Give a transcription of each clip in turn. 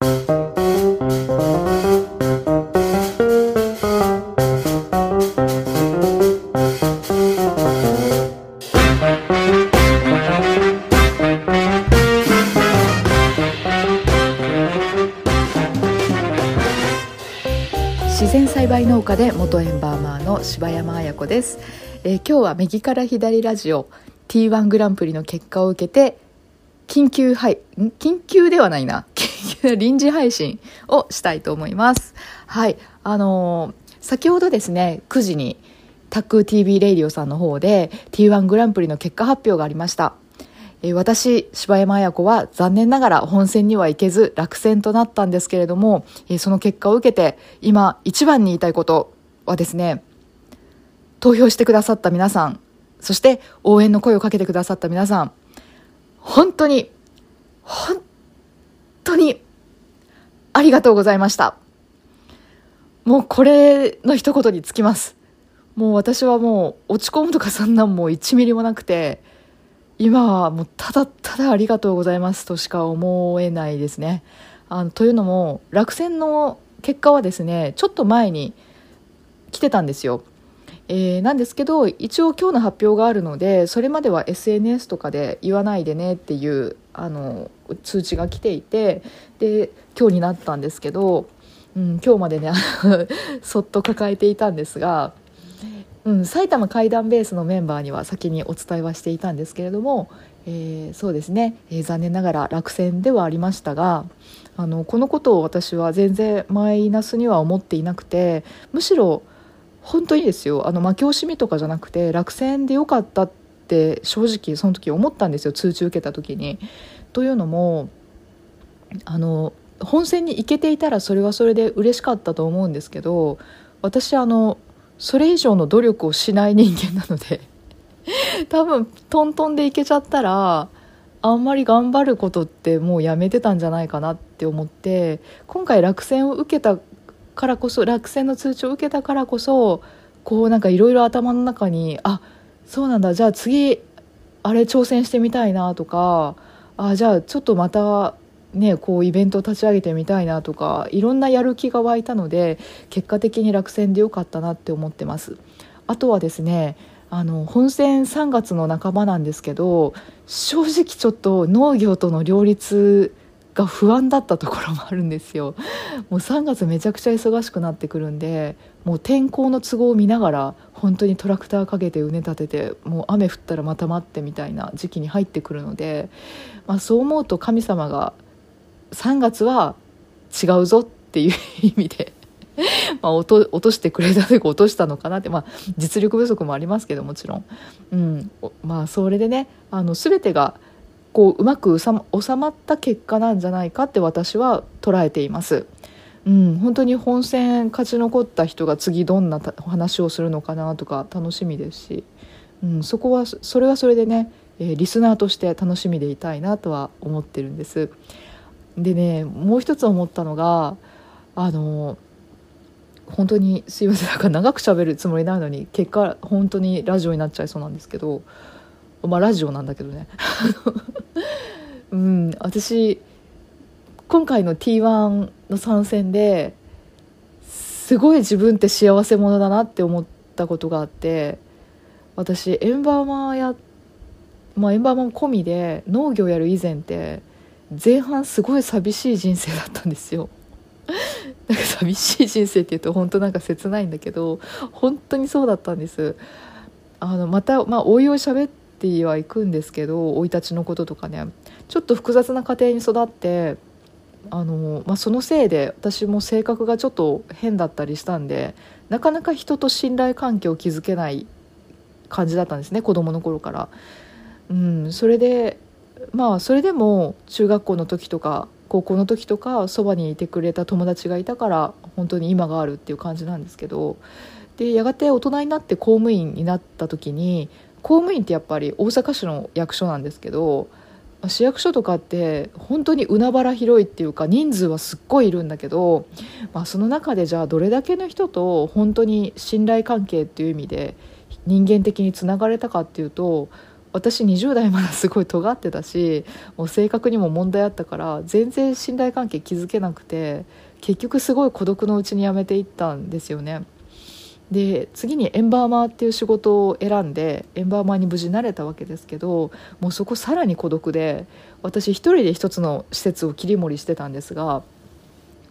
自然栽培農家で元エンバーマーの柴山彩子です、えー、今日は右から左ラジオ T1 グランプリの結果を受けて緊急緊急ではないな。臨時配信をしたいと思います。はい。あのー、先ほどですね9時にタック TV レイディオさんの方で T1 グランプリの結果発表がありました。え私柴山綾子は残念ながら本戦には行けず落選となったんですけれども、えその結果を受けて今一番に言いたいことはですね投票してくださった皆さんそして応援の声をかけてくださった皆さん本当に本当にありがとうございましたもうこれの一言につきますもう私はもう落ち込むとかそんなんもう1ミリもなくて今はもうただただありがとうございますとしか思えないですね。あのというのも落選の結果はですねちょっと前に来てたんですよ。えー、なんですけど一応今日の発表があるのでそれまでは SNS とかで言わないでねっていうあの通知が来ていてで今日になったんですけど、うん、今日までね そっと抱えていたんですがうん、埼玉怪談ベースのメンバーには先にお伝えはしていたんですけれども、えー、そうですね、えー、残念ながら落選ではありましたがあのこのことを私は全然マイナスには思っていなくてむしろ本当にですよあの負け惜しみとかじゃなくて落選でよかったって正直その時思ったんですよ通知受けた時に。というのもあの本選に行けていたらそれはそれで嬉しかったと思うんですけど私あのそれ以上の努力をしない人間なので 多分トントンでいけちゃったらあんまり頑張ることってもうやめてたんじゃないかなって思って今回落選を受けたからこそ落選の通知を受けたからこそこうなんかいろいろ頭の中にあそうなんだじゃあ次あれ挑戦してみたいなとかあじゃあちょっとまたね、こうイベントを立ち上げてみたいなとかいろんなやる気が湧いたので結果的に落選でよかったなって思ってます。あとはですねあの本選3月の半ばなんですけど正直ちょっと農業との両立が不安だったところもあるんですよ。もう3月めちゃくちゃ忙しくなってくるんでもう天候の都合を見ながら本当にトラクターかけて畝立ててもう雨降ったらまた待ってみたいな時期に入ってくるので、まあ、そう思うと神様が3月は違うぞっていう意味で まあ落と落としてくれたというか落としたのかなって、まあ、実力不足もありますけどもちろん、うん、まあそれでねあの全てがこううまく収まった結果なんじゃないかって私は捉えています。うん、本当に本戦勝ち残った人が次どんな話をするのかなとか楽しみですし、うん、そこはそれはそれでね、えー、リスナーとして楽しみでいたいなとは思ってるんです。でねもう一つ思ったのがあの本当にすいませんなんか長く喋るつもりないのに結果本当にラジオになっちゃいそうなんですけどまあラジオなんだけどね うん私今回の T1 の参戦ですごい自分って幸せ者だなって思ったことがあって私エンバーマーや、まあ、エンバーマン込みで農業やる以前って前半すごい寂しい人生だったんですよ。なんか寂しい人生っていうと本当なんか切ないんだけど本当にそうだったんですあのまた、まあ、おいおい喋ってはいくんですけど生い立ちのこととかねちょっと複雑な家庭に育ってあの、まあ、そのせいで私も性格がちょっと変だったりしたんでなかなか人と信頼関係を築けない感じだったんですね子供の頃から。うん、それでまあそれでも中学校の時とか高校の時とかそばにいてくれた友達がいたから本当に今があるっていう感じなんですけどでやがて大人になって公務員になった時に公務員ってやっぱり大阪市の役所なんですけど市役所とかって本当に海原広いっていうか人数はすっごいいるんだけど、まあ、その中でじゃあどれだけの人と本当に信頼関係っていう意味で人間的につながれたかっていうと私20代まですごい尖ってたしもう性格にも問題あったから全然信頼関係築けなくて結局すごい孤独のうちに辞めていったんですよね。で次にエンバーマーっていう仕事を選んでエンバーマーに無事なれたわけですけどもうそこさらに孤独で私一人で一つの施設を切り盛りしてたんですが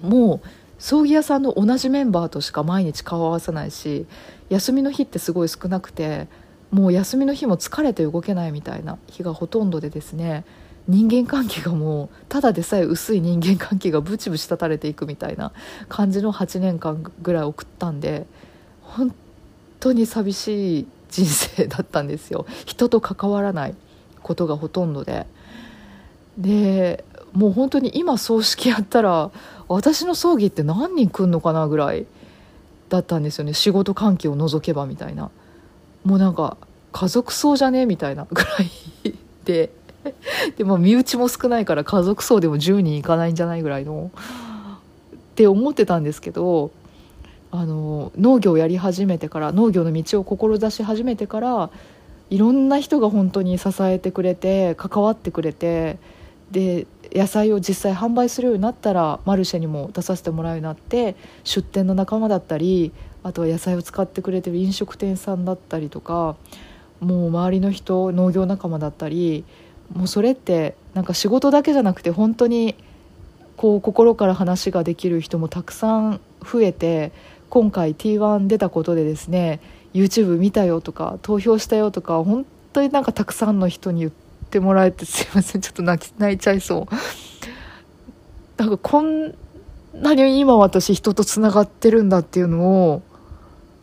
もう葬儀屋さんの同じメンバーとしか毎日顔を合わさないし休みの日ってすごい少なくてもう休みの日も疲れて動けないみたいな日がほとんどでですね人間関係がもうただでさえ薄い人間関係がブチブチ立たれていくみたいな感じの8年間ぐらい送ったんで本当に寂しい人生だったんですよ。人と関わらないことがほとんどで。でもう本当に今葬式やったら私の葬儀って何人来んのかなぐらいだったんですよね。仕事関係を除けばみたいな。もうなんか家族葬じゃねえみたいな ぐらいで。でも身内も少ないから家族葬でも10人いかないんじゃないぐらいの。って思ってたんですけどあの農業をやり始めてから農業の道を志し始めてからいろんな人が本当に支えてくれて関わってくれてで野菜を実際販売するようになったらマルシェにも出させてもらうようになって出店の仲間だったりあとは野菜を使ってくれてる飲食店さんだったりとかもう周りの人農業仲間だったりもうそれってなんか仕事だけじゃなくて本当にこう心から話ができる人もたくさん増えて今回 T1 出たことでですね YouTube 見たよとか投票したよとか本当になんかたくさんの人に言ってもらえてすいませんちょっと泣き泣いちゃいそうなんかこんなに今私人とつながってるんだっていうのを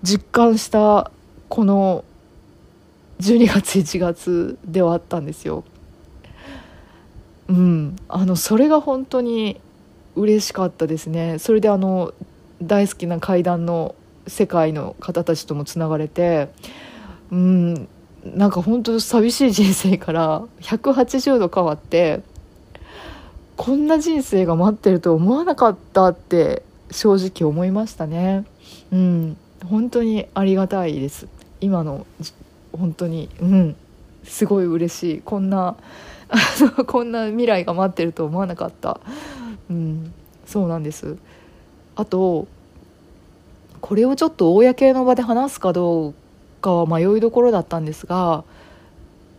実感したこの12月1月ではあったんですよ。うん、あのそれが本当に嬉しかったですね。それであの大好きな階段の世界の方たちともつながれて、うん、なんか本当寂しい人生から180度変わってこんな人生が待ってると思わなかったって正直思いましたね。うん、本当にありがたいです。今の本当にうんすごい嬉しい。こんなこんな未来が待ってると思わなかった、うん、そうなんです。あとこれをちょっと公の場で話すかどうかは迷いどころだったんですが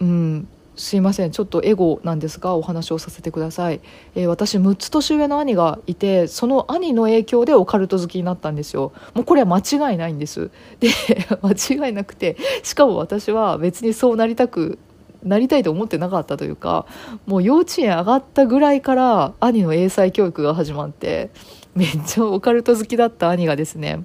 うんすいません。ちょっとエゴなんですがお話をさせてください、えー、私6つ年上の兄がいてその兄の影響でオカルト好きになったんですよ。もうこれは間違いないんです。で 間違いなくてしかも私は別にそうなりたくなりたいと思ってなかったというかもう幼稚園上がったぐらいから兄の英才教育が始まってめっちゃオカルト好きだった兄がですね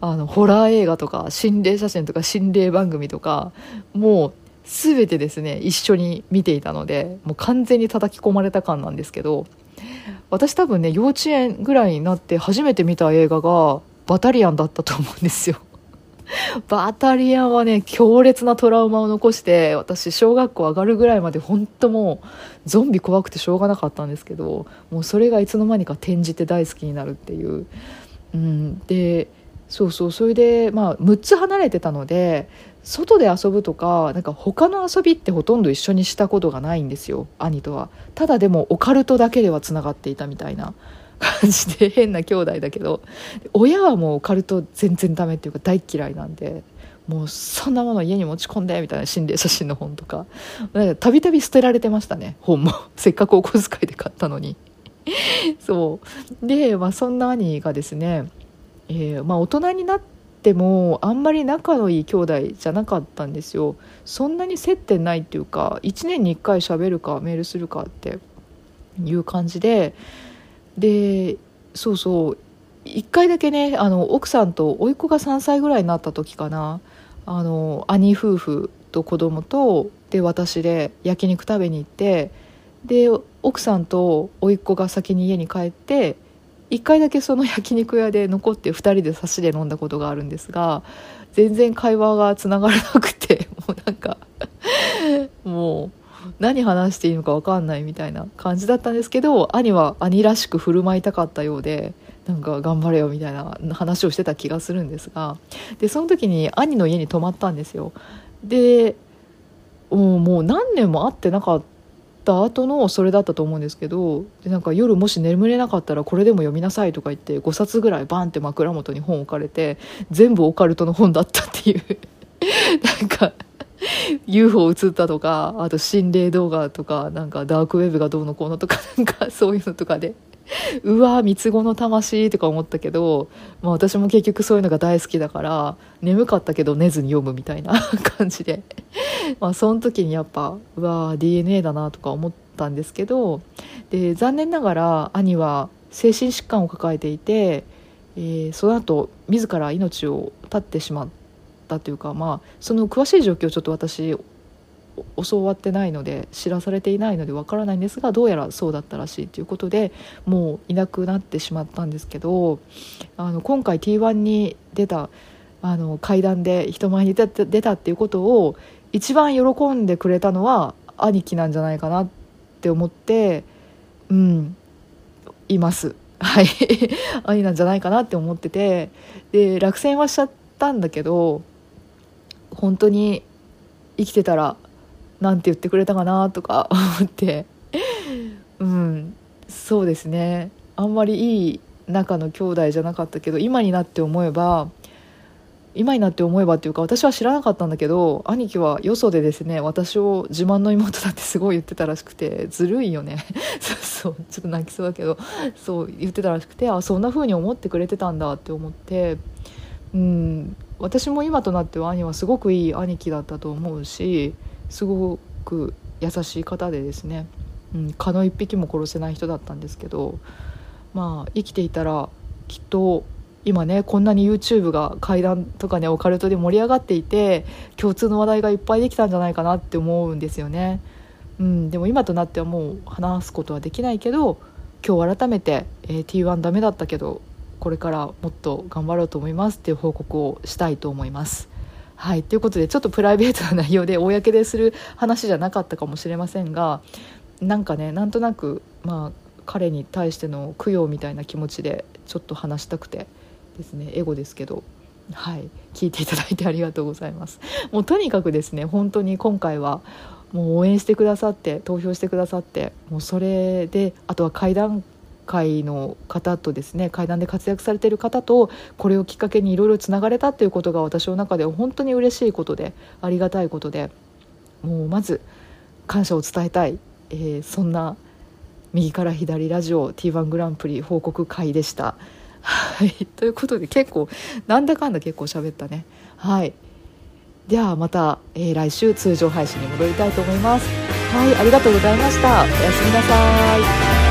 あのホラー映画とか心霊写真とか心霊番組とかもう全てですね一緒に見ていたのでもう完全に叩き込まれた感なんですけど私多分ね幼稚園ぐらいになって初めて見た映画がバタリアンだったと思うんですよ。バタリアンはね強烈なトラウマを残して私小学校上がるぐらいまで本当もうゾンビ怖くてしょうがなかったんですけどもうそれがいつの間にか転じて大好きになるっていう、うん、でそうそうそれでまあ6つ離れてたので外で遊ぶとかなんか他の遊びってほとんど一緒にしたことがないんですよ兄とは。ただでもオカルトだけではつながっていたみたいな。感じで変な兄弟だけど親はもうオカルト全然ダメっていうか大嫌いなんでもうそんなもの家に持ち込んでみたいな心霊写真の本とか。たびたび捨てられてましたね本も。せっかくお小遣いで買ったのに。そう。で、まあ、そんな兄がですね、えーまあ、大人になってもあんまり仲のいい兄弟じゃなかったんですよ。そんなに接点ないっていうか1年に1回喋るかメールするかっていう感じででそうそう。1回だけねあの奥さんと甥っ子が3歳ぐらいになった時かな。あの兄夫婦と子供とで私で焼肉食べに行ってで奥さんと甥っ子が先に家に帰って1回だけその焼肉屋で残って2人で差しで飲んだことがあるんですが全然会話がつながらなくてもうなんか もう何話していいのか分かんないみたいな感じだったんですけど兄は兄らしく振る舞いたかったようでなんか頑張れよみたいな話をしてた気がするんですがでその時に兄の家に泊まったんですよ。でもう何年も会ってなかった後のそれだったと思うんですけどでなんか夜もし眠れなかったらこれでも読みなさいとか言って5冊ぐらいバンって枕元に本置かれて全部オカルトの本だったっていう。なんか UFO 映ったとかあと心霊動画とかなんかダークウェブがどうのこうのとか なんかそういうのとかで。うわ三つ子の魂とか思ったけど、まあ、私も結局そういうのが大好きだから眠かったけど寝ずに読むみたいな 感じで。まあその時にやっぱうわ DNA だなとか思ったんですけどで残念ながら兄は精神疾患を抱えていて、えー、その後自ら命を絶ってしまってたというか、まあ、その詳しい状況をちょっと私教わってないので知らされていないのでわからないんですがどうやらそうだったらしいということでもういなくなってしまったんですけどあの今回 T1 に出たあの階段で人前に出た出たっていうことを一番喜んでくれたのは兄貴なんじゃないかなって思ってうんいます。はい兄なんじゃないかなって思っててで落選はしちゃったんだけど本当に生きてたらなんて言ってくれたかなとか 思って。うん。そうですね。あんまりいい仲の兄弟じゃなかったけど今になって思えば今になって思えばっていうか私は知らなかったんだけど兄貴はよそでですね私を自慢の妹だってすごい言ってたらしくてずるいよね。そうそうちょっと泣きそうだけどそう言ってたらしくてあそんな風に思ってくれてたんだって思って。うん。私も今となっては兄はすごくいい兄貴だったと思うしすごく優しい方でですね、うん、蚊の一匹も殺せない人だったんですけどまあ生きていたらきっと今ねこんなに YouTube が怪談とかねオカルトで盛り上がっていて共通の話題がいっぱいできたんじゃないかなって思うんですよね。うん、でも今となってはもう話すことはできないけど今日改めて、えー、T1 ダメだったけどこれからもっと頑張ろうと思いますっていう報告をしたいと思います。はい。ということでちょっとプライベートな内容で公でする話じゃなかったかもしれませんがなんかねなんとなくまあ彼に対しての供養みたいな気持ちでちょっと話したくてですねエゴですけどはい。聞いていただいてありがとうございます。もうとにかくですね本当に今回はもう応援してくださって投票してくださってもうそれであとは階段会の方とですね会談で活躍されている方とこれをきっかけにいろいろつながれたっていうことが私の中では本当に嬉しいことでありがたいことでもうまず感謝を伝えたい、えー、そんな右から左ラジオ T1 グランプリ報告会でした。はい、ということで結構なんだかんだ結構喋ったね。はいではまた、えー、来週通常配信に戻りたいと思います。はい、ありがとうございました。おやすみなさい。